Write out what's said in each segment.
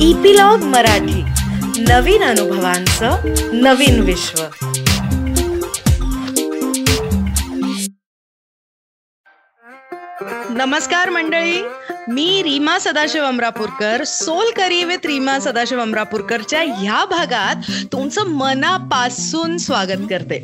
Epilogue Marathi. नवीन अनुभवांचं नवीन विश्व. नमस्कार मंडळी. मी Reema Sadashiv Amrapurkar soul curry with Reema Sadashiv अमरापूरकरच्या ह्या भागात तुमचं मनापासून स्वागत करते.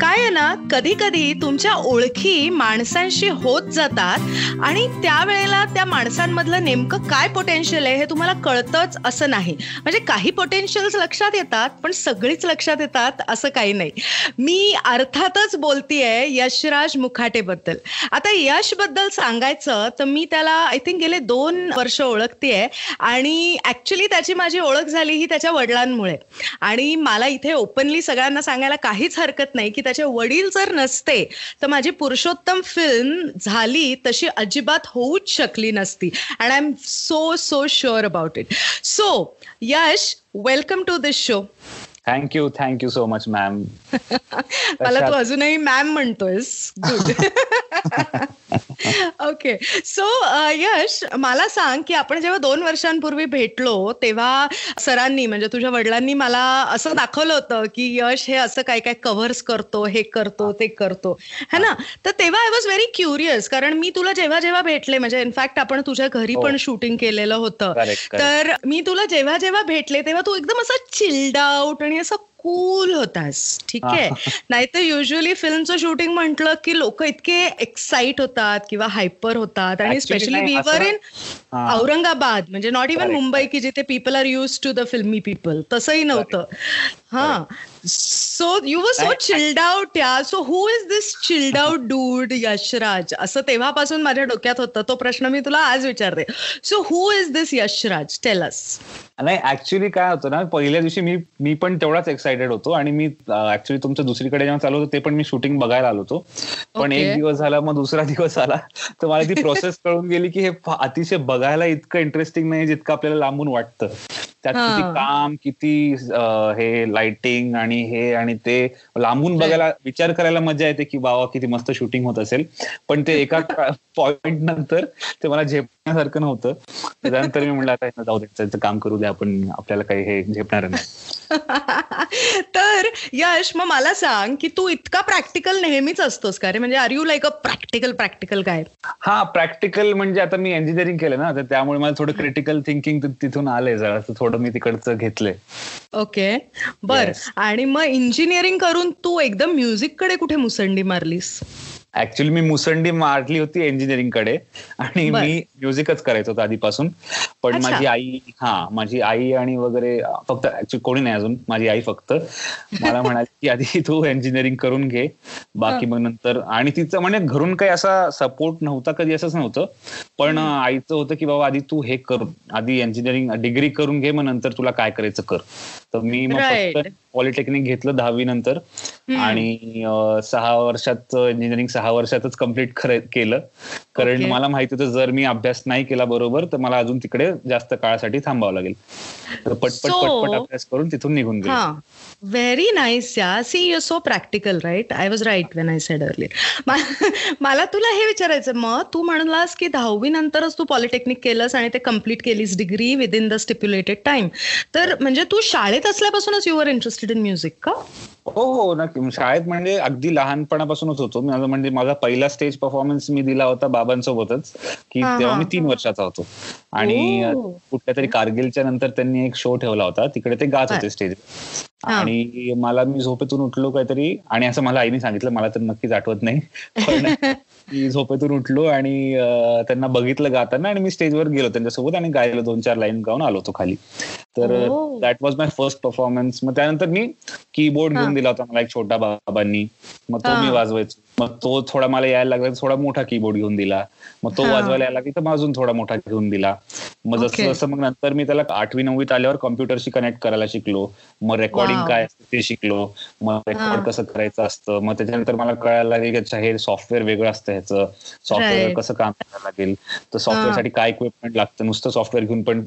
काय आहे ना कधी कधी तुमच्या ओळखी माणसांशी होत जातात आणि त्यावेळेला त्या माणसांमधलं नेमकं काय पोटेन्शियल आहे हे तुम्हाला कळतच असं नाही. म्हणजे काही पोटेन्शियल्स लक्षात येतात पण सगळीच लक्षात येतात असं काही नाही. मी अर्थातच बोलतीये यशराज मुखाटेबद्दल. आता यशबद्दल सांगायचं तर मी त्याला आय थिंक गेले दोन वर्ष ओळखतेय. आणि ऍक्च्युली त्याची माझी ओळख झाली ही त्याच्या वडिलांमुळे. आणि मला इथे ओपनली सगळ्यांना सांगायला काहीच हरकत नाही की त्याचे वडील जर नसते तर माझी पुरुषोत्तम फिल्म झाली तशी अजिबात होऊच शकली नसती. And I am so so sure about it so Yash welcome to this show thank you thank you so much ma'am मला तू अजूनही मॅम म्हणतोयस. गुड ओके सो यश मला सांग की आपण जेव्हा दोन वर्षांपूर्वी भेटलो तेव्हा सरांनी म्हणजे तुझ्या वडिलांनी मला असं दाखवलं होतं की यश हे असं काय काय कव्हर्स करतो हे करतो ते करतो. है ना? तर तेव्हा आय वॉज व्हेरी क्युरियस कारण मी तुला जेव्हा जेव्हा भेटले म्हणजे इनफॅक्ट आपण तुझ्या घरी पण शूटिंग केलेलं होतं. तर मी तुला जेव्हा जेव्हा भेटले तेव्हा तू एकदम असं चिल्ड आउट आणि असं कूल होतास. ठीक आहे. नाहीतर युजली फिल्मचं शूटिंग म्हटलं की लोक इतके एक्साइट होतात किंवा हायपर होतात. आणि स्पेशली वीवर इन औरंगाबाद म्हणजे नॉट इव्हन मुंबई की जिथे people are use to the filmy people तसंही नव्हतं. हा so you were so chilled out yeah so who is this chilled out dude Yashraj असं तेव्हापासून माझ्या डोक्यात होतं. तो प्रश्न मी तुला आज विचारते. So who is this Yashraj tells नाही ऍक्च्युली काय होतं ना पहिल्या दिवशी मी मी पण तेवढाच एक्सायटेड होतो आणि मी ऍक्च्युली तुमचं दुसरीकडे जेव्हा चालू होतं ते पण मी शूटिंग बघायला आलो होतो. पण एक दिवस झाला मग दुसरा दिवस आला तर मला ती प्रोसेस कळून गेली की हे अतिशय बघायला इतकं इंटरेस्टिंग नाही जितकं आपल्याला लांबून वाटतं. त्यात किती काम किती हे लाइटिंग आणि हे आणि ते लांबून बघायला विचार करायला मजा येते की बाबा किती मस्त शूटिंग होत असेल. पण ते एका पॉइंट नंतर ते मला झेपण्यासारखं नव्हतं. त्यानंतर मी म्हणलं आता जाऊ दे काम करू दे आपण आपल्याला काही हे झेपणार नाही. तर यश मग मला सांग की तू इतका प्रॅक्टिकल नेहमीच असतोस का रे? म्हणजे are you like a practical practical काय हा प्रॅक्टिकल म्हणजे आता मी इंजिनिअरिंग केलं ना तर त्यामुळे मला थोडं क्रिटिकल थिंकिंग तिथून आलंय जरा थोडं मी तिकडचं घेतलंय. ओके बर आणि मग इंजिनिअरिंग करून तू एकदम म्युझिककडे कुठे मुसंडी मारलीस? ऍक्च्युली मी मुसंडी मारली होती इंजिनिअरिंगकडे आणि मी म्युझिकच करायचं होतं आधीपासून. पण माझी आई हा माझी आई आणि वगैरे फक्त ऍक्च्युली कोणी नाही अजून माझी आई फक्त. मला म्हणाली की आधी तू इंजिनिअरिंग करून घे बाकी मग नंतर. आणि तिचं म्हणजे घरून काही असा सपोर्ट नव्हता कधी असंच नव्हतं. पण आईचं होतं की बाबा आधी तू हे कर आधी इंजिनिअरिंग डिग्री करून घे मग नंतर तुला काय करायचं कर. तर मी मग फक्त पॉलिटेक्निक घेतलं दहावी नंतर. आणि सहा वर्षात इंजिनिअरिंग सहा वर्षातच कंप्लीट केलं. कारण मला माहिती होतं जर मी अभ्यास नाही केला बरोबर तर मला अजून तिकडे जास्त काळासाठी थांबावं लागेल. तर पटपट पटपट अभ्यास करून तिथून निघून गेलो. Very nice yeah see you so practical right I was right when I said earlier मला तुला हे विचारायचं मग तू म्हणलास की दहावी नंतरच तू पॉलिटेक्निक केलंस आणि ते कंप्लीट केलीस degree within the stipulated time तर म्हणजे तू शाळेत असल्यापासूनच युअर इंटरेस्टेड इन म्युझिक का? हो हो नक्की. शाळेत म्हणजे अगदी लहानपणापासूनच होतो. माझा म्हणजे माझा पहिला स्टेज परफॉर्मन्स मी दिला होता बाबांसोबतच की तेव्हा मी तीन वर्षाचा होतो. आणि कुठल्या तरी कारगिलच्या नंतर त्यांनी एक शो ठेवला होता. तिकडे ते गात होते स्टेज आणि मला मी झोपेतून उठलो काहीतरी आणि असं मला आईने सांगितलं मला तर नक्कीच आठवत नाही. पण मी झोपेतून उठलो आणि त्यांना बघितलं गाताना आणि मी स्टेजवर गेलो त्यांच्यासोबत आणि गायलो दोन चार लाईन गाऊन आलो होतो खाली. तर that was my first performance मग त्यानंतर मी कीबोर्ड घेऊन दिला होता मला एक छोटा बाबांनी. मग तो मी वाजवायचो. मग तो थोडा मला यायला लागला थोडा मोठा कीबोर्ड घेऊन दिला. मग तो वाजवायला यायला तर अजून थोडा मोठा घेऊन दिला. मग जसं जसं मग नंतर मी त्याला आठवी नववीत आल्यावर कॉम्प्युटरशी कनेक्ट करायला शिकलो. मग रेकॉर्डिंग काय असतं ते शिकलो. मग रेकॉर्ड कसं करायचं असतं? मग त्याच्यानंतर मला कळायला लागेल की हे सॉफ्टवेअर वेगळं असतं ह्याचं. सॉफ्टवेअर कसं काम करायला लागेल? तर सॉफ्टवेअरसाठी काय इक्विपमेंट लागतं? नुसतं सॉफ्टवेअर घेऊन पण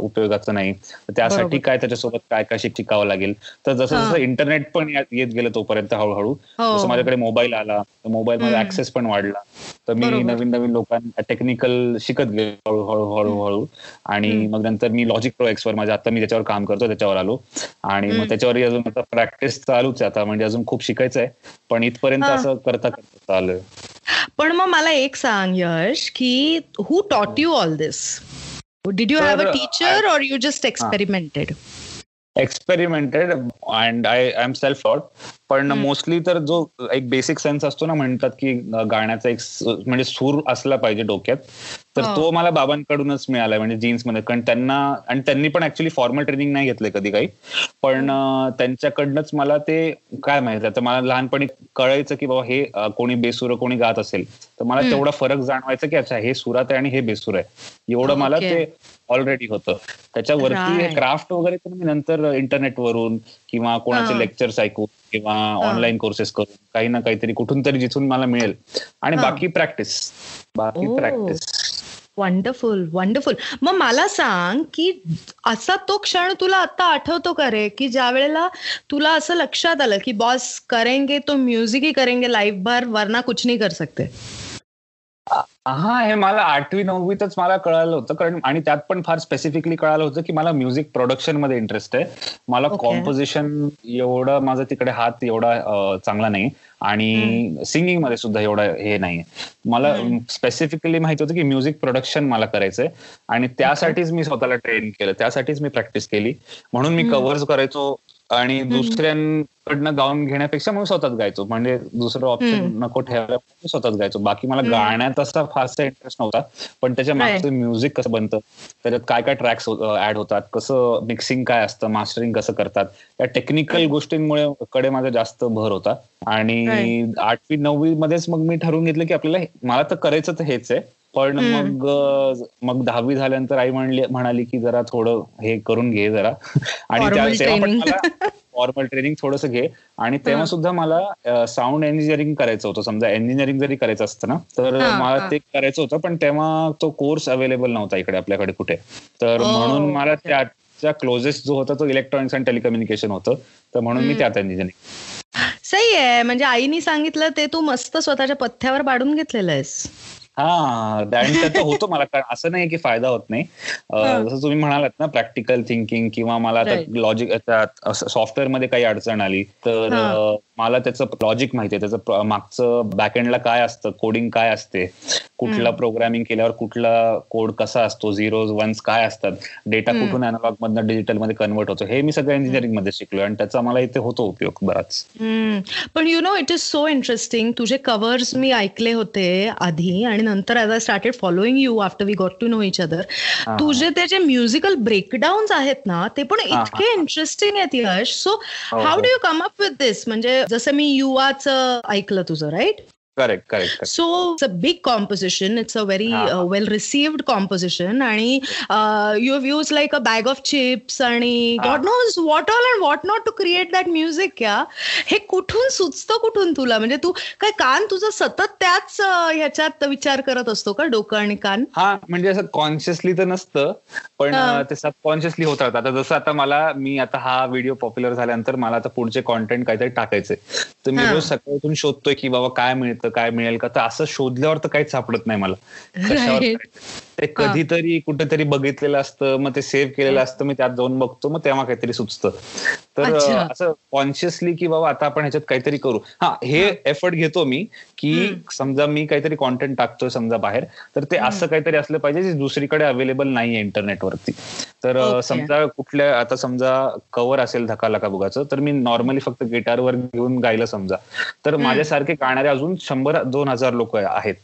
उपयोगाचं नाही. तर त्यासाठी काय त्याच्यासोबत काय काय शिकावं लागेल? तर जसं जसं इंटरनेट पण येत गेलं तोपर्यंत हळूहळू जसं माझ्याकडे मोबाईल आला. आला मोबाईल मध्ये ऍक्सेस पण वाढला. तर मी नवीन नवीन लोकांना टेक्निकल शिकत गेलो हळूहळू हळूहळू आणि मग नंतर मी लॉजिक प्रो एक्स वर माझ्या आता मी ज्याच्यावर काम करतो त्याच्यावर आलो. आणि मग त्याच्यावरही अजून आता प्रॅक्टिस चालूच आहे. आता म्हणजे अजून खूप शिकायचं आहे पण इथपर्यंत असं करता करता चालू पण मग मला एक सांग यश की who taught you all this did you have a teacher or you just experimented experimented and I I am self taught पण मोस्टली तर जो एक बेसिक सेन्स असतो ना म्हणतात की गाण्याचा एक म्हणजे सूर असला पाहिजे डोक्यात तर तो मला बाबांकडूनच मिळालाय म्हणजे जीन्समध्ये कारण त्यांना आणि त्यांनी पण ऍक्च्युली फॉर्मल ट्रेनिंग नाही घेतलंय कधी काही. पण त्यांच्याकडनंच मला ते काय माहिती आता मला लहानपणी कळायचं की बाबा हे कोणी बेसूर कोणी गात असेल. तर मला तेवढा फरक जाणवायचा की अच्छा हे सुरात आहे आणि हे बेसूर आहे. एवढं मला ते ऑलरेडी होतं. त्याच्यावरती हे क्राफ्ट वगैरे तर मी नंतर इंटरनेटवरून किंवा कोणाचे लेक्चर्स ऐकून किंवा ऑनलाईन कोर्सेस करून काही ना काहीतरी कुठून तरी जिथून मला मिळेल. आणि बाकी प्रॅक्टिस बाकी प्रॅक्टिस वंडरफुल वंडरफुल मग मला सांग की असा तो क्षण तुला आता आठवतो का रे? की ज्या वेळेला तुला असं लक्षात आलं की बॉस करेंगे तो म्युझिक ही करेंगे लाईफ भर वरना कुछ नाही कर सकते? हा हे मला आठवी नववीतच मला कळालं होतं कारण आणि त्यात पण फार स्पेसिफिकली कळालं होतं की मला म्युझिक प्रोडक्शनमध्ये इंटरेस्ट आहे. मला कॉम्पोजिशन एवढं माझा तिकडे हात एवढा चांगला नाही आणि सिंगिंगमध्ये सुद्धा एवढा हे नाही मला स्पेसिफिकली माहिती होतं की म्युझिक प्रोडक्शन मला करायचंय आणि त्यासाठीच मी स्वतःला ट्रेन केलं त्यासाठीच मी प्रॅक्टिस केली. म्हणून मी कव्हर्स करायचो आणि दुसऱ्यांकडनं गाऊन घेण्यापेक्षा मग स्वतःच गायचो. म्हणजे दुसरं ऑप्शन नको ठेवायला स्वतःच गायचो. बाकी मला गाण्यात असा फारसा इंटरेस्ट नव्हता. पण त्याच्या मागचं म्युझिक कसं बनतं त्याच्यात काय काय ट्रॅक्स ऍड होतात कसं मिक्सिंग काय असतं मास्टरिंग कसं करतात या टेक्निकल गोष्टींमुळे कडे माझा जास्त भर होता. आणि आठवी नववी मध्येच मग मी ठरवून घेतलं की आपल्याला मला तर करायचं तर हेच आहे. पण मग मग दहावी झाल्यानंतर आई म्हणली म्हणाली की जरा थोडं हे करून घे जरा. आणि तेव्हा पण मला फॉर्मल ट्रेनिंग थोडस घे. आणि तेव्हा सुद्धा मला साऊंड इंजिनिअरिंग करायचं होतं. समजा इंजिनिअरिंग जरी करायचं असतं ना तर मला ते करायचं होतं. पण तेव्हा तो कोर्स अवेलेबल नव्हता इकडे आपल्याकडे कुठे. तर म्हणून मला त्याच्या क्लोजेस्ट जो होता तो इलेक्ट्रॉनिक्स अँड टेलिकम्युनिकेशन होतं. तर म्हणून मी त्यात इंजिनिअरिंग सही आहे. म्हणजे आईनी सांगितलं ते तू मस्त स्वतःच्या पथ्यावर पाडून घेतलेलं आहेस. हा त्याचा होतो मला कारण असं नाही की फायदा होत नाही. जसं तुम्ही म्हणालात ना प्रॅक्टिकल थिंकिंग किंवा मला आता लॉजिक सॉफ्टवेअरमध्ये काही अडचण आली तर मला त्याचं लॉजिक माहिती आहे. त्याचं मागचं बॅकएंडला काय असतं? कोडिंग काय असते? कुठला प्रोग्रामिंग केल्यावर कुठला कोड कसा असतो? झिरोज वन्स काय असतात? डेटा कुठून अॅनालॉग मधनं डिजिटलमध्ये कन्वर्ट होतो? हे मी सगळं इंजिनिअरिंगमध्ये शिकलो आणि त्याचा मला इथे होतो उपयोग बराच. पण you know it is so interesting तुझे कव्हर्स मी ऐकले होते आधी आणि नंतर as I started following you after we got to know each other तुझे ते जे म्युझिकल ब्रेकडाऊन आहेत ना ते पण इतके इंटरेस्टिंग आहेत Yash. So how do you come up with this म्हणजे जसं मी युवाचं ऐकलं तुझं right correct correct so it's a big composition it's a very well received composition आणि you have use like a bag of chips आणि God knows what all and what not to create that music yeah हे कुठून सुचतं कुठून तुला? म्हणजे तू काय कान तुझं सतत त्याच ह्याच्यात विचार करत असतो का? डोकं आणि कान? हा म्हणजे असं कॉन्शियसली तर नसतं पण ते सबकॉन्शियसली होत राहतात आता जसं आता मला मी आता हा व्हिडिओ पॉप्युलर झाल्यानंतर मला आता पुढचे कॉन्टेंट काहीतरी टाकायचंय. तर मी रोज सकाळीतून शोधतोय की बाबा काय मिळतं काय मिळेल का? तर असं शोधल्यावर तर काहीच सापडत नाही मला. ते कधीतरी कुठेतरी बघितलेलं असतं मग ते सेव्ह केलेलं असतं मी त्यात जाऊन बघतो मग तेव्हा काहीतरी सुचतं. तर असं कॉन्शियसली की बाबा आता आपण ह्याच्यात काहीतरी करू. हा हे एफर्ट घेतो मी की समजा मी काहीतरी कॉन्टेंट टाकतोय समजा बाहेर तर ते असं काहीतरी असलं पाहिजे जे दुसरीकडे अवेलेबल नाहीये इंटरनेटवरती तर समजा कुठल्या आता समजा कव्हर असेल धका लका बुगाचं तर मी नॉर्मली फक्त गिटारवर घेऊन गायलं समजा. तर माझ्यासारखे गाणारे अजून शंभर दोन हजार लोक आहेत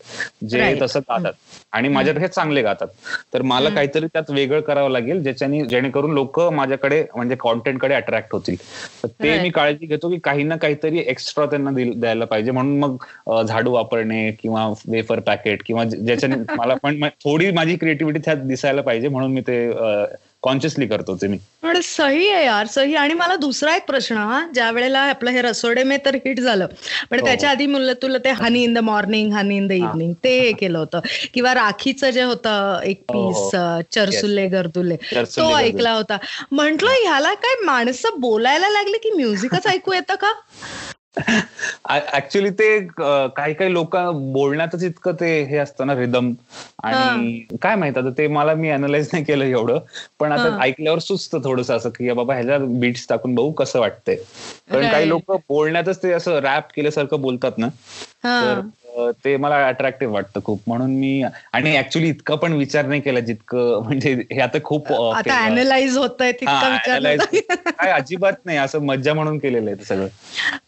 जे तसं गातात. आणि माझ्यापेक्षा चांगले. गातात. तर मला काहीतरी त्यात वेगळं करावं लागेल ज्याच्याने जेणेकरून लोक माझ्याकडे म्हणजे कॉन्टेंटकडे अट्रॅक्ट होतील. तर ते मी काळजी घेतो की काही ना काहीतरी एक्स्ट्रा त्यांना द्यायला पाहिजे. म्हणून मग झाडू वापरणे किंवा वेफर पॅकेट किंवा ज्याच्याने मला पण थोडी माझी क्रिएटिव्हिटी त्यात दिसायला पाहिजे म्हणून मी ते कॉन्शियसली करतो ते मी. पण सही आहे यार सही. आणि मला दुसरा एक प्रश्न हा ज्या वेळेला आपलं हे रसोडे मे तर हिट झालं पण त्याच्या आधी मुलं तुला ते honey in the morning honey in the evening ते हे केलं होतं. किंवा राखीचं जे होतं एक पीस चरसुल्ले गर्दुले तो ऐकला होता. म्हंटल ह्याला काय माणसं बोलायला लागले की म्युझिकच ऐकू येतं का? ऍक्च्युली ते काही काही लोक बोलण्यातच इतकं ते हे असतं ना रिदम आणि काय माहीत आता ते मला मी अनालाइज नाही केलं एवढं. पण आता ऐकल्यावर सुचतं थोडस असं की बाबा ह्याच्या बीट्स टाकून बघू कसं वाटतंय. कारण काही लोक बोलण्यातच ते असं रॅप केल्यासारखं बोलतात ना. तर ते मला अट्रॅक्टिव्ह वाटतं खूप. म्हणून मी आणि ऍक्च्युली इतकं पण विचार नाही केला जितकं म्हणजे हे आता खूप अनालाइज होत काय अजिबात नाही असं मज्जा म्हणून केलेलं आहे सगळं.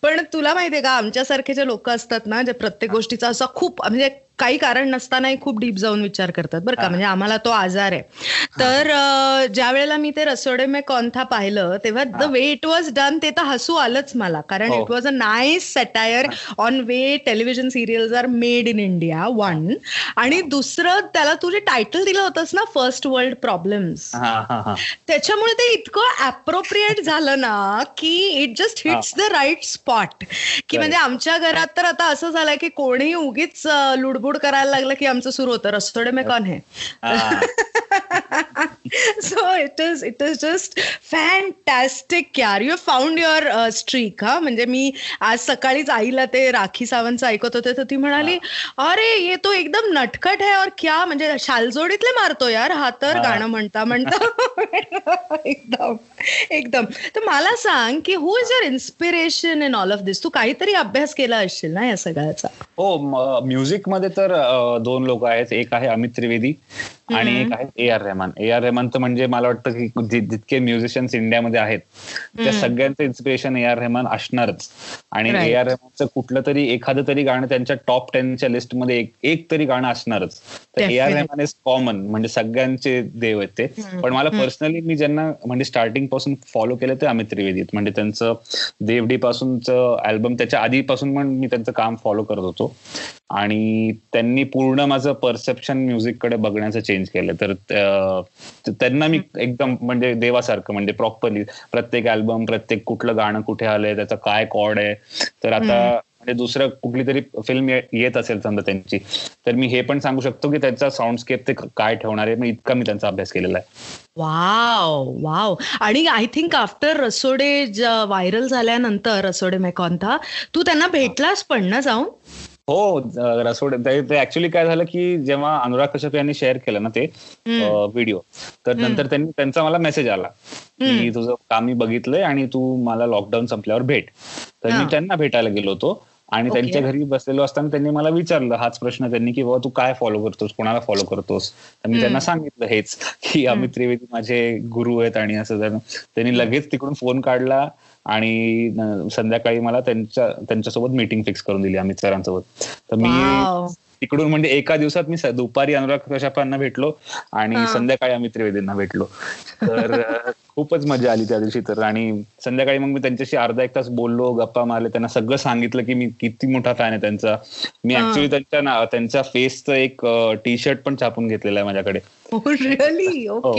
पण तुला माहितीये का आमच्यासारखे जे लोक असतात ना जे प्रत्येक गोष्टीचा असं खूप म्हणजे काही कारण नसतानाही खूप डीप जाऊन विचार करतात. बरं का? म्हणजे आम्हाला तो आजार आहे. तर ज्या वेळेला मी ते रसोडे मे कॉन्था पाहिलं तेव्हा the way it was done ते तर हसू आलंच मला. कारण it was a nice satire on way television serials are made in India one आणि दुसरं त्याला तू जे टायटल दिलं होतंस ना फर्स्ट वर्ल्ड प्रॉब्लेम्स त्याच्यामुळे ते इतकं अप्रोप्रिएट झालं ना की it just hits the right spot की म्हणजे आमच्या घरात तर आता असं झालंय की कोणी उगीच लुडबुड बुड करायला लागलं की आमचं सुरू होतं. रस्तोडे में कौन है. So it is it is just fantastic यार. यू फाउंड युअर स्ट्रीक हा म्हणजे मी आज सकाळीच आईला ते राखी सावंतचं ऐकत होते तर ती म्हणाली अरे ये तो एकदम नटखट है और क्या म्हणजे शालजोडीतले मारतो यार. हा तर गाणं म्हणता म्हणता. एकदम एकदम. तर मला सांग की who is your inspiration in all of this तू काहीतरी अभ्यास केला असशील ना या सगळ्याचा? हो म्युझिकमध्ये तर दोन लोक आहेत. एक आहे अमित त्रिवेदी. आणि एक आहे A R Rahman. A R Rahman तर म्हणजे मला वाटतं की जितके म्युझिशियन्स इंडियामध्ये आहेत त्या सगळ्यांचं इन्स्पिरेशन ए आर रेहमान असणारच. आणि ए आर रेहमानचं कुठलं तरी एखादं तरी गाणं त्यांच्या टॉप टेनच्या लिस्टमध्ये एक एक तरी गाणं असणारच. तर A R Rahman is common म्हणजे सगळ्यांचे देव आहेत ते. पण मला पर्सनली मी ज्यांना म्हणजे स्टार्टिंगपासून फॉलो केलं ते अमित त्रिवेदी म्हणजे त्यांचं देवडी पासूनचं अल्बम त्याच्या आधीपासून पण मी त्यांचं काम फॉलो करत होतो. आणि त्यांनी पूर्ण माझं परसेप्शन म्युझिककडे बघण्याचं चेंज केलं. तर त्यांना मी एकदम म्हणजे देवासारखं म्हणजे प्रॉपरली प्रत्येक अल्बम प्रत्येक कुठलं गाणं कुठे आलंय त्याचा काय कॉर्ड आहे. तर आता म्हणजे दुसरं कुठली तरी फिल्म येत असेल समजा त्यांची तर मी हे पण सांगू शकतो की त्यांचा साऊंडस्केप ते काय ठेवणार आहे इतका मी त्यांचा अभ्यास केलेला आहे. Wow wow. आणि आय थिंक आफ्टर रसोडे व्हायरल झाल्यानंतर रसोडे मेकॉन्था तू त्यांना भेटलास पण ना जाऊन? हो रसोड ते ऍक्च्युली काय झालं की जेव्हा अनुराग कश्यप यांनी शेअर केलं ना ते व्हिडिओ तर नंतर त्यांनी त्यांचा मला मेसेज आला की तुझं काम मी बघितलंय आणि तू मला लॉकडाऊन संपल्यावर भेट. तर मी त्यांना भेटायला गेलो होतो आणि त्यांच्या घरी बसलेलो असताना त्यांनी मला विचारलं हाच प्रश्न त्यांनी की बाबा तू काय फॉलो करतोस? कोणाला फॉलो करतोस? तर मी त्यांना सांगितलं हेच की अमित त्रिवेदी माझे गुरु आहेत आणि असं त्यांनी लगेच तिकडून फोन काढला. आणि संध्याकाळी मला त्यांच्या त्यांच्यासोबत मीटिंग फिक्स करून दिली अमित सरांसोबत. तर मी तिकडून म्हणजे एका दिवसात मी दुपारी अनुराग कश्यपांना भेटलो आणि संध्याकाळी अमित त्रिवेदींना भेटलो. तर खूपच मजा आली त्या दिवशी. तर आणि संध्याकाळी मग मी त्यांच्याशी अर्धा एक तास बोललो गप्पा मारले त्यांना सगळं सांगितलं की मी किती मोठा फॅन आहे त्यांचा. मी ऍक्च्युली त्यांच्या त्यांच्या फेसचं एक टी शर्ट पण छापून घेतलेलं आहे माझ्याकडे. हो, हो.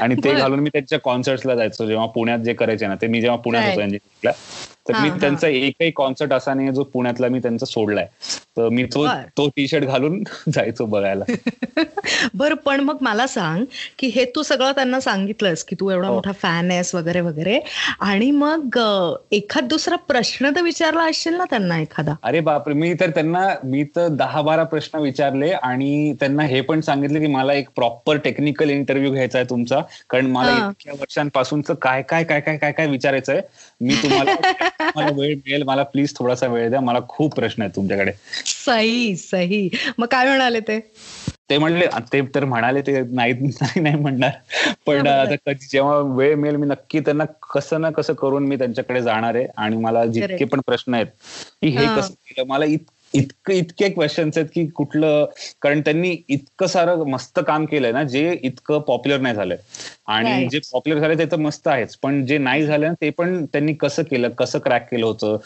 आणि ते घालून मी त्यांच्या कॉन्सर्टला जायचो. जेव्हा पुण्यात जे करायचे ना ते मी जेव्हा पुण्यात होतो तर मी त्यांचा एकही कॉन्सर्ट असा नाही जो पुण्यातला मी त्यांचा सोडलाय. तर मी तो तो टी शर्ट घालून जायचो बघायला. बर पण मग मला सांग की हे तू सगळं त्यांना सांगितलंस की तू एवढा हो. मोठा फॅन आहेस वगैरे वगैरे. आणि मग एखाद दुसरा प्रश्न तर विचारला असेल ना त्यांना एखादा? अरे बापरे मी तर त्यांना मी तर दहा बारा प्रश्न विचारले आणि त्यांना हे पण सांगितलं की मला एक प्रॉपर टेक्निकल इंटरव्ह्यू घ्यायचा आहे तुमचा. कारण मला इतक्या वर्षांपासूनच काय काय काय काय काय काय विचारायचं आहे मी तुम्हाला मला वेळ मिळेल मला प्लीज थोडासा वेळ द्या. मला खूप प्रश्न आहेत तुमच्याकडे. सही सही. मग काय म्हणाले ते? ते म्हणले ते तर म्हणाले ते नाही नाही म्हणणार. पण आता कधी जेव्हा वेळ मिळेल मी नक्की त्यांना कसं ना कसं करून मी त्यांच्याकडे जाणार आहे. आणि मला जितके पण प्रश्न आहेत की हे कसं केलं? मला इतकं इतकं इतके क्वेश्चन्स आहेत की कुठलं कारण त्यांनी इतकं सारं मस्त काम केलंय ना जे इतकं पॉप्युलर नाही झालंय. आणि जे पॉप्युलर झालंय ते तर मस्त आहेच पण जे नाही झालं ते पण त्यांनी कसं केलं कसं क्रॅक केलं होतं?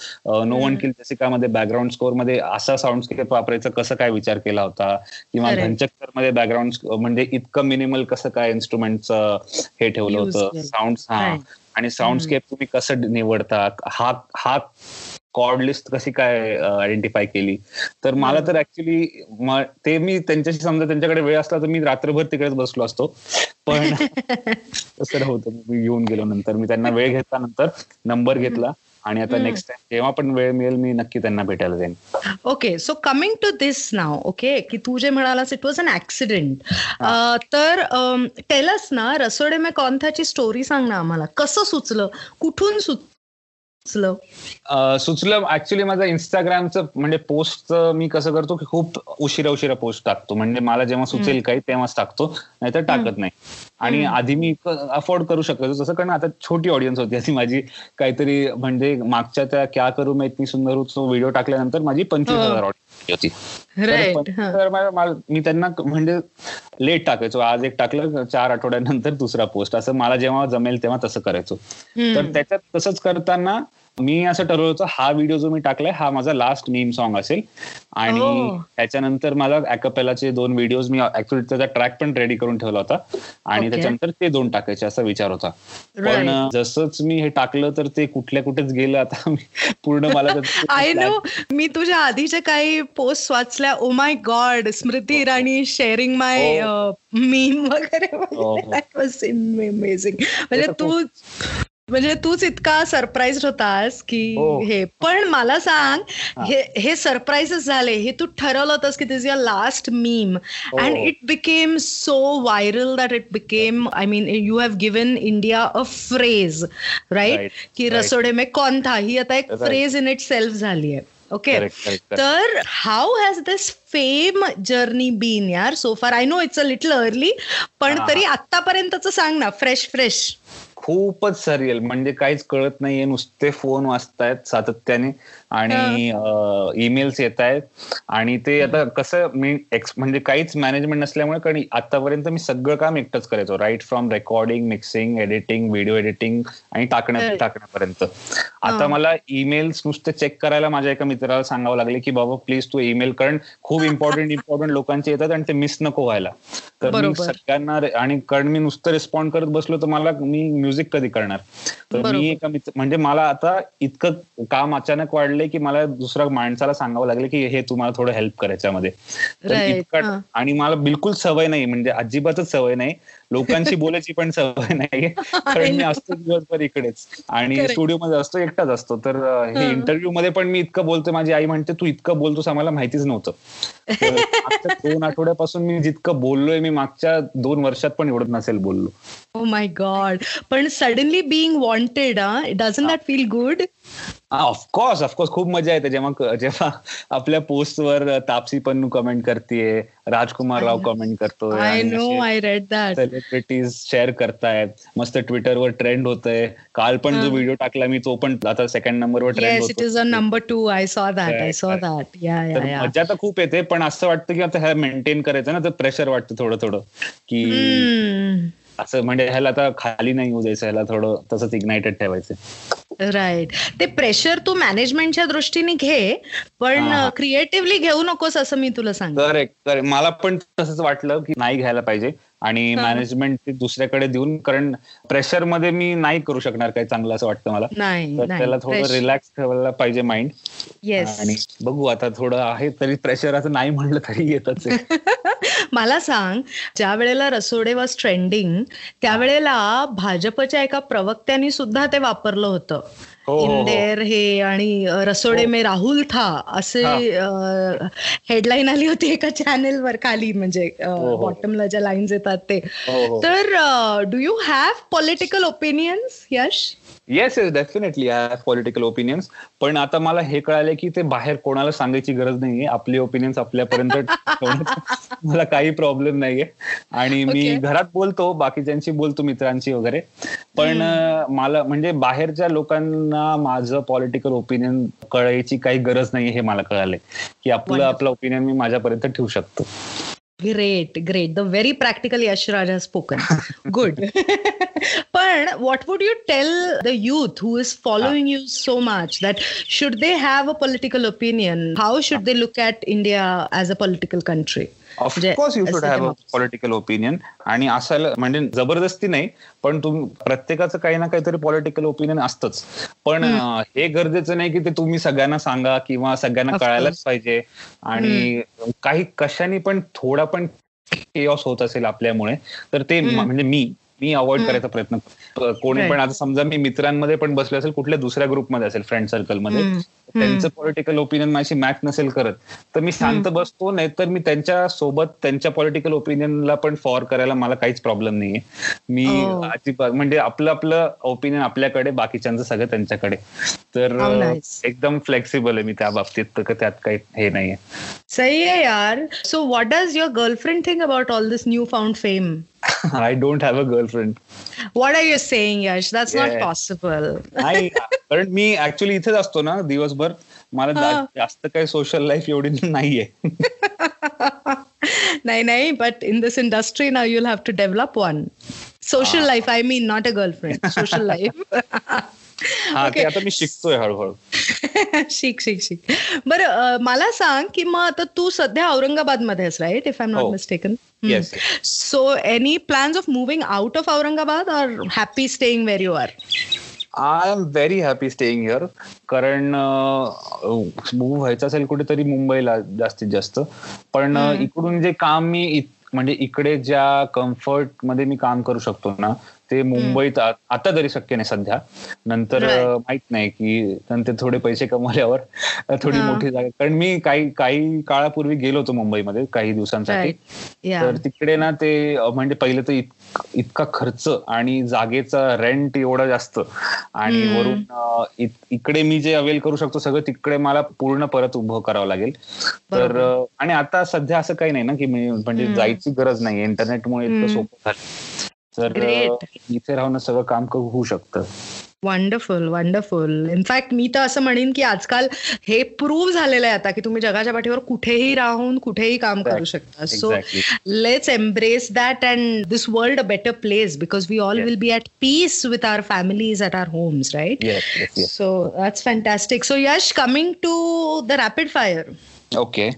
नो वन किलमध्ये बॅकग्राऊंड स्कोरमध्ये असा साऊंड स्केप वापरायचा कसं काय विचार केला होता? किंवा घनचक्करमध्ये बॅकग्राऊंड म्हणजे इतकं मिनिमल कसं काय इन्स्ट्रुमेंटचं हे ठेवलं होतं? साऊंड हा. आणि साऊंड स्केप तुम्ही कसं निवडता? हा हा कॉर्ड लिस्ट कशी काय आयडेंटिफाय केली? तर मला तर ऍक्च्युली ते मी त्यांच्याशी समजा त्यांच्याकडे वेळ असला तर मी रात्रभर तिकडेच बसलो असतो. पण तसं होतं. मी येऊन गेलो नंतर. मी त्यांना वेळ घेतला नंतर नंबर घेतला आणि आता नेक्स्ट टाइम जेव्हा पण वेळ मिळेल मी नक्की त्यांना भेटायला जाईन. Okay so coming to this now okay की तू जे म्हणालास इट वॉज अन ऍक्सिडेंट तर टेलस ना रसोडे मे कॉन्थाची स्टोरी सांग ना आम्हाला. कसं सुचलं? कुठून सुचलं. सुचलं. ऍक्च्युली माझं इंस्टाग्रामचं म्हणजे पोस्ट मी कसं करतो की खूप उशिरा उशिरा पोस्ट टाकतो. म्हणजे मला जेव्हा सुचेल काही तेव्हाच टाकतो. नाहीतर टाकत नाही. आणि आधी मी अफोर्ड करू शकतो जसं कारण आता छोटी ऑडियन्स होती. अशी माझी काहीतरी म्हणजे मागच्या त्या क्या करू मी इतकी सुंदर व्हिडिओ टाकल्यानंतर माझी पंचवीस हजार ऑडियन्स होती. मी त्यांना म्हणजे लेट टाकायचो. आज एक टाकलं चार आठवड्यानंतर दुसरा पोस्ट असं मला जेव्हा जमेल तेव्हा तसं करायचो. तर त्याच्यात तसंच करताना मी असं ठरवलं होतं हा व्हिडिओ जो मी टाकलाय हा माझा लास्ट मीम सॉन्ग असेल. आणि त्याच्यानंतर मला अॅकपेलाचे दोन व्हिडिओज मी ऍक्च्युली त्याचा ट्रॅक पण रेडी करून ठेवला होता. आणि त्याच्यानंतर ते दोन टाकायचे असा विचार होता. पण जसंच मी हे टाकलं तर ते कुठल्या कुठेच गेलं. आता पूर्ण मला आय नो मी तुझ्या आधीच्या काही पोस्ट वाचल्या. ओ my god Smriti Irani sharing my meme वगैरे म्हणजे तू म्हणजे तूच इतका सरप्राईज होतास की हो. हे. पण मला सांग हे. हे सरप्राईजेस झाले हे तू ठरवलं होतंस की this your last meme and it became so viral that it became I mean you have given India a phrase right की रसोडे मे कोणता ही आता एक फ्रेज इन इट सेल्फ झाली आहे ओके तर how has this fame journey been यार so far I know it's a little early पण तरी आतापर्यंतच सांग ना फ्रेश फ्रेश खूपच सरियल म्हणजे काहीच कळत नाहीये. नुसते फोन वाचतायत सातत्याने. आणि ईमेल्स येत आहेत. आणि ते आता कसं मी एक्स म्हणजे काहीच मॅनेजमेंट नसल्यामुळे कारण आतापर्यंत मी सगळं काम एकटंच करायचो. Right from recording mixing editing video editing आणि टाकण्या टाकण्यापर्यंत. आता मला ईमेल्स नुसते चेक करायला माझ्या एका मित्राला सांगावं लागले की बाबा प्लीज तू ईमेल कारण खूप इम्पॉर्टंट इम्पॉर्टंट लोकांचे येतात आणि ते मिस नको व्हायला. तर मी सगळ्यांना आणि कारण मी नुसतं रिस्पॉन्ड करत बसलो तर मला मी म्युझिक कधी करणार? तर मी एका म्हणजे मला आता इतकं काम अचानक वाढलंय की मला दुसऱ्या माणसाला सांगावं लागलं की हे तुम्हाला थोडं हेल्प करायच्यामध्ये आणि मला बिलकुल सवय नाही म्हणजे अजिबातच सवय नाही. लोकांशी बोलायची पण सवय नाही. कारण मी असतो दिवसभर इकडेच. आणि स्टुडिओ असतो एकटाच असतो. तर हे इंटरव्ह्यू मध्ये पण मी इतकं बोलतो माझी आई म्हणते तू इतकं बोलतोस आम्हाला माहितीच नव्हतं. दोन आठवड्यापासून मी जितकं बोललोय मी मागच्या दोन वर्षात पण एवढं नसेल बोललो. माय गॉड पण suddenly being wanted doesn't that feel good of course of course खूप मजा येते जेव्हा जेव्हा आपल्या पोस्टवर तापसी पन्नू कमेंट करते राजकुमार राव कमेंट करतोय I know I read that celebrities share करतायत. मस्त ट्विटरवर ट्रेंड होतंय. काल पण जो व्हिडिओ टाकला मी तो पण आता सेकंड नंबरवर ट्रेंड होतो it is a number two I saw that I saw that या मजा तर खूप येते पण असं वाटतं की आता ह्या मेंटेन करायचं ना तर प्रेशर वाटतं थोडं थोडं. की असं म्हणजे ह्याला आता खाली नाही येऊ द्यायचं ह्याला थोडं तसंच इग्नायटेड ठेवायचं. राईट ते प्रेशर तू मॅनेजमेंटच्या दृष्टीने घे पण क्रिएटिव्हली घेऊ नकोस असं मी तुला सांग करेक्ट मला पण तसंच वाटलं की नाही घ्यायला पाहिजे आणि मॅनेजमेंट दुसऱ्याकडे देऊन कारण प्रेशरमध्ये मी नाही करू शकणार काही चांगलं असं वाटतं मला. तर त्याला थोडं रिलॅक्स ठेवायला पाहिजे माइंड आणि बघू आता थोडं आहे तरी प्रेशर असं नाही म्हणलं तरी येतच मला सांग ज्या वेळेला रसोडे वॉज ट्रेंडिंग त्यावेळेला भाजपच्या एका प्रवक्त्यांनी सुद्धा ते वापरलं होतं. हो, हो, हो. इंदेर हे आणि रसोडे मे राहुल था असे हेडलाईन आली होती एका चॅनेलवर खाली म्हणजे बॉटमला ज्या लाईन्स येतात ते. तर do you have political opinions Yash yes yes definitely I political opinions पण आता मला हे कळालं की ते बाहेर कोणाला सांगायची गरज नाहीये. आपले ओपिनियन्स आपल्यापर्यंत मला काही प्रॉब्लेम नाहीये. आणि मी घरात बोलतो बाकीच्यांशी बोलतो मित्रांशी वगैरे. पण मला म्हणजे बाहेरच्या लोकांना माझं पॉलिटिकल ओपिनियन कळायची काही गरज नाही हे मला कळालंय. की आपलं आपलं ओपिनियन मी माझ्यापर्यंत ठेवू शकतो. Great, great. The very practical Yashraj has spoken. Good. but what would you tell the youth who is following you so much that should they have a political opinion? How should they look at India as a political country? Of course you should have a political opinion आणि असायला म्हणजे जबरदस्ती नाही पण तुम्ही प्रत्येकाचं काही ना काहीतरी पॉलिटिकल ओपिनियन असतंच. पण हे गरजेचं नाही की ते तुम्ही सगळ्यांना सांगा किंवा सगळ्यांना कळायलाच पाहिजे. आणि काही कशाने पण थोडा पण केऑस होत असेल आपल्यामुळे तर ते म्हणजे मी मी अवॉइड करायचा प्रयत्न कोणी पण आता समजा मी मित्रांमध्ये पण बसले असेल कुठल्या दुसऱ्या ग्रुपमध्ये असेल फ्रेंड सर्कलमध्ये त्यांचं पॉलिटिकल ओपिनियन माझी मॅच नसेल करत. तर मी शांत बसतो नाही तर मी त्यांच्यासोबत त्यांच्या पॉलिटिकल ओपिनियनला पण फॉर करायला मला काहीच प्रॉब्लेम नाहीये. मी अजिबात म्हणजे आपलं आपलं ओपिनियन आपल्याकडे बाकीच्यांचं सगळं त्यांच्याकडे. तर एकदम फ्लेक्सिबल आहे मी त्या बाबतीत तर त्यात काही हे नाहीये. सही आहे यार. So what does your girlfriend think about all this new found fame I don't have a girlfriend what are you saying Yash that's not possible कारण मी ऍक्च्युली इथेच असतो ना दिवसभर. मला जास्त काही सोशल लाईफ एवढी नाहीये. नाही नाही but in this industry now you'll have to develop one social life I mean not a girlfriend social life आता मी शिकतोय हळूहळू. शिक शिक शिक. बरं मला सांग की मग आता तू सध्या औरंगाबादमध्ये right if I am not mistaken so any plans of moving out of Aurangabad or happy staying where you are I am very happy staying here कारण मूव्ह व्हायचं असेल कुठेतरी मुंबईला जास्तीत जास्त. पण इकडून जे काम मी म्हणजे इकडे ज्या कम्फर्टमध्ये मी काम करू शकतो ना ते मुंबईत आता तरी शक्य नाही सध्या. नंतर माहीत नाही की नंतर थोडे पैसे कमवल्यावर थोडी मोठी जागा कारण मी काही काही काळापूर्वी गेलो होतो मुंबईमध्ये काही दिवसांसाठी. तर तिकडे ना ते म्हणजे पहिले तर इतका खर्च आणि जागेचा रेंट एवढा जास्त. आणि वरून इकडे मी जे अवेल करू शकतो सगळं तिकडे मला पूर्ण परत उभं करावं लागेल. तर आणि आता सध्या असं काही नाही ना की म्हणजे जायची गरज नाही. इंटरनेटमुळे इतकं सोपं झालं. तर इथे राहून सगळं काम होऊ शकतं. वंडरफुल वंडरफुल इनफॅक्ट मी तर असं म्हणेन की आजकाल हे प्रूव्ह झालेलं आहे आता की तुम्ही जगाच्या पाठीवर कुठेही राहून कुठेही काम करू शकता. So let's embrace that and this world a better place because we all will be at peace with our families at our homes right so that's fantastic so Yash coming to the rapid fire okay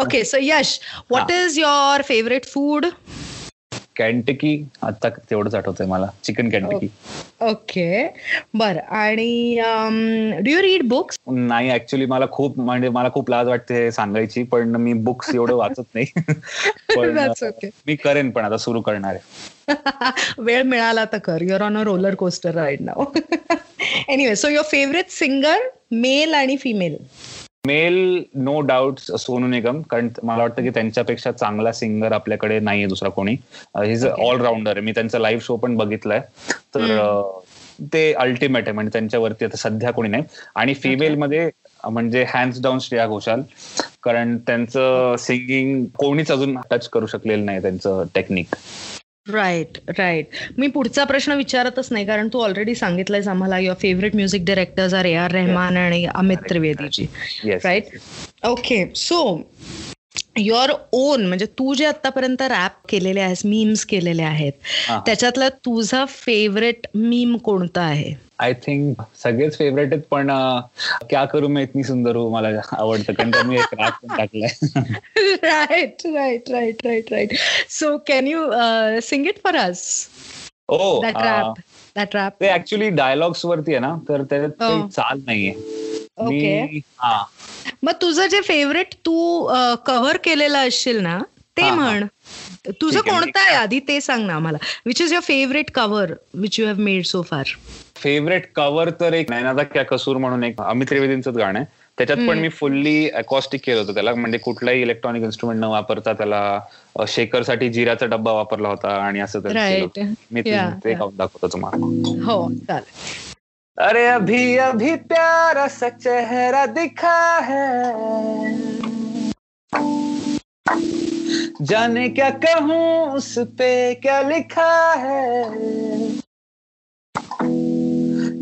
okay so Yash what is your favourite food Kentucky आता तेवढंच आठवतंय मला. Chicken Kentucky okay बर. आणि do you read books नाही actually मला खूप म्हणजे मला खूप लाज वाटते सांगायची पण मी बुक्स एवढं वाचत नाही. पण मी करेन पण आता सुरू करणार आहे. वेळ मिळाला तर कर. You're on a roller coaster ride now anyway so your favourite singer male आणि female male no doubt Sonu Nigam कारण मला वाटतं की त्यांच्यापेक्षा चांगला सिंगर आपल्याकडे नाहीये दुसरा कोणी. हिज ऑलराऊंडर आहे मी त्यांचा लाईव्ह शो पण बघितलाय. तर ते अल्टिमेट आहे. म्हणजे त्यांच्यावरती आता सध्या कोणी नाही. आणि फिमेल मध्ये म्हणजे हँड्स डाऊन श्रेया घोषाल. कारण त्यांचं सिंगिंग कोणीच अजून टच करू शकलेलं नाही त्यांचं टेक्निक राईट राईट मी पुढचा प्रश्न विचारतच नाही कारण तू ऑलरेडी सांगितलंयस आम्हाला your favourite music directors are A R Rahman आणि Amit त्रिवेदीजी right okay so your own म्हणजे तू जे आतापर्यंत रॅप केलेले आहेस मीम्स केलेले आहेत त्याच्यातला तुझा फेवरेट मीम कोणता आहे? आय थिंक सगळेच फेवरेट आहेत पण क्या करू मी इतनी सुंदर हो मला आवडतं. कारण मी एक रॅप पण टाकलाय. Right right right right right so can you sing it for us oh that rap ते ऍक्च्युली डायलॉग्स वरती आहे ना तर त्याच्यात चाल नाहीये. ओके मग तुझं जे फेवरेट तू कव्हर केलेलं असशील ना ते म्हण. तुझं कोणतं आहे आधी ते सांग ना आम्हाला. Which is your favourite cover which you have made so far favourite cover तर एक नैनादा क्या कसूर म्हणून एक अमित त्रिवेदींचं गाणं आहे. त्याच्यात पण मी फुल्ली अकॉस्टिक केलं होतं त्याला. म्हणजे कुठलाही इलेक्ट्रॉनिक इन्स्ट्रुमेंट न वापरता त्याला शेकरसाठी जिराचा डब्बा वापरला होता आणि असं मी ते दाखवतो तुम्हाला. हो चालेल. अरे अभी अभी प्यारा सा चेहरा दिखा है। जाने क्या कहूँ उस पे क्या लिखा है?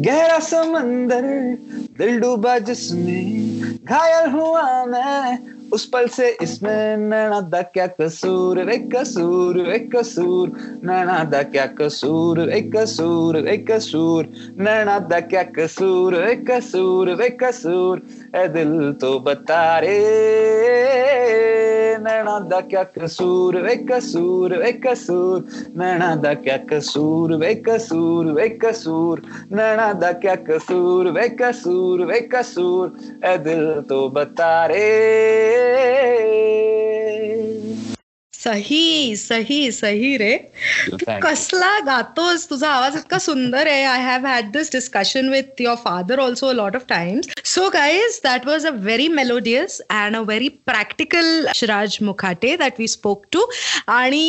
गहरा समंदर, दिल डूबा जिसमें घायल हुआ मैं, उस पल से इसमें नैना दा क्या कसूर, रे कसूर रे कसूर, नैना दा क्या कसूर, रे कसूर रे कसूर, नैना दा क्या कसूर, रे कसूर रे कसूर ए दिल तो बता रे। नैना दा क्या कसूर वे कसूर वे कसूर नैना दा क्या कसूर वे कसूर वे कसूर नैना दा क्या कसूर वे कसूर वे कसूर ए दिल तो बता रे सही सही सही रे. कसला गातोस तुझा आवाज इतका सुंदर आहे. I have had this discussion with your father also a lot of times so guys that was a very melodious and a very practical Shiraj Mukhate that we spoke to आणि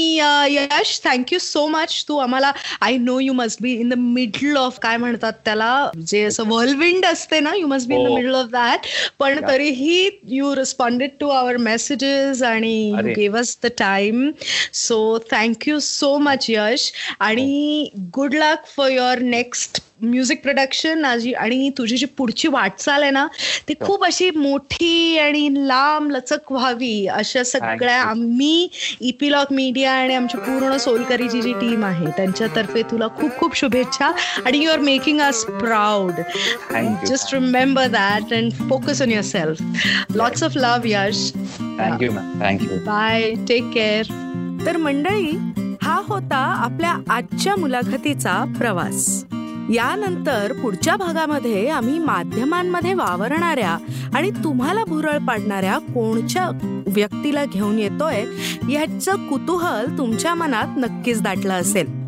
Yash thank you so much तू आम्हाला I know you must be in the middle of काय म्हणतात त्याला जे असं whirlwind असते ना you must be in the middle of that पण तरीही you responded to our messages आणि you gave us the time So thank you so much, Yash. And good luck for your next music production आणि तुझी जी पुढची वाटचाल आहे ना ती हो. खूप अशी मोठी आणि लांब लचक व्हावी अशा सगळ्या आम्ही इपिलॉक मीडिया आणि आमची पूर्ण सोलकरीची जी टीम आहे त्यांच्यातर्फे तुला खूप खूप शुभेच्छा आणि you are making us proud just remember that and focus on yourself lots of love Yash thank you thank you bye take care तर मंडळी हा होता आपल्या आजच्या मुलाखतीचा प्रवास. यानंतर पुढच्या भागामध्ये आम्ही माध्यमांमध्ये वावरणाऱ्या आणि तुम्हाला भुरळ पाडणाऱ्या कोणच्या व्यक्तीला घेऊन येतोय याचं कुतूहल तुमच्या मनात नक्कीच दाटलं असेल.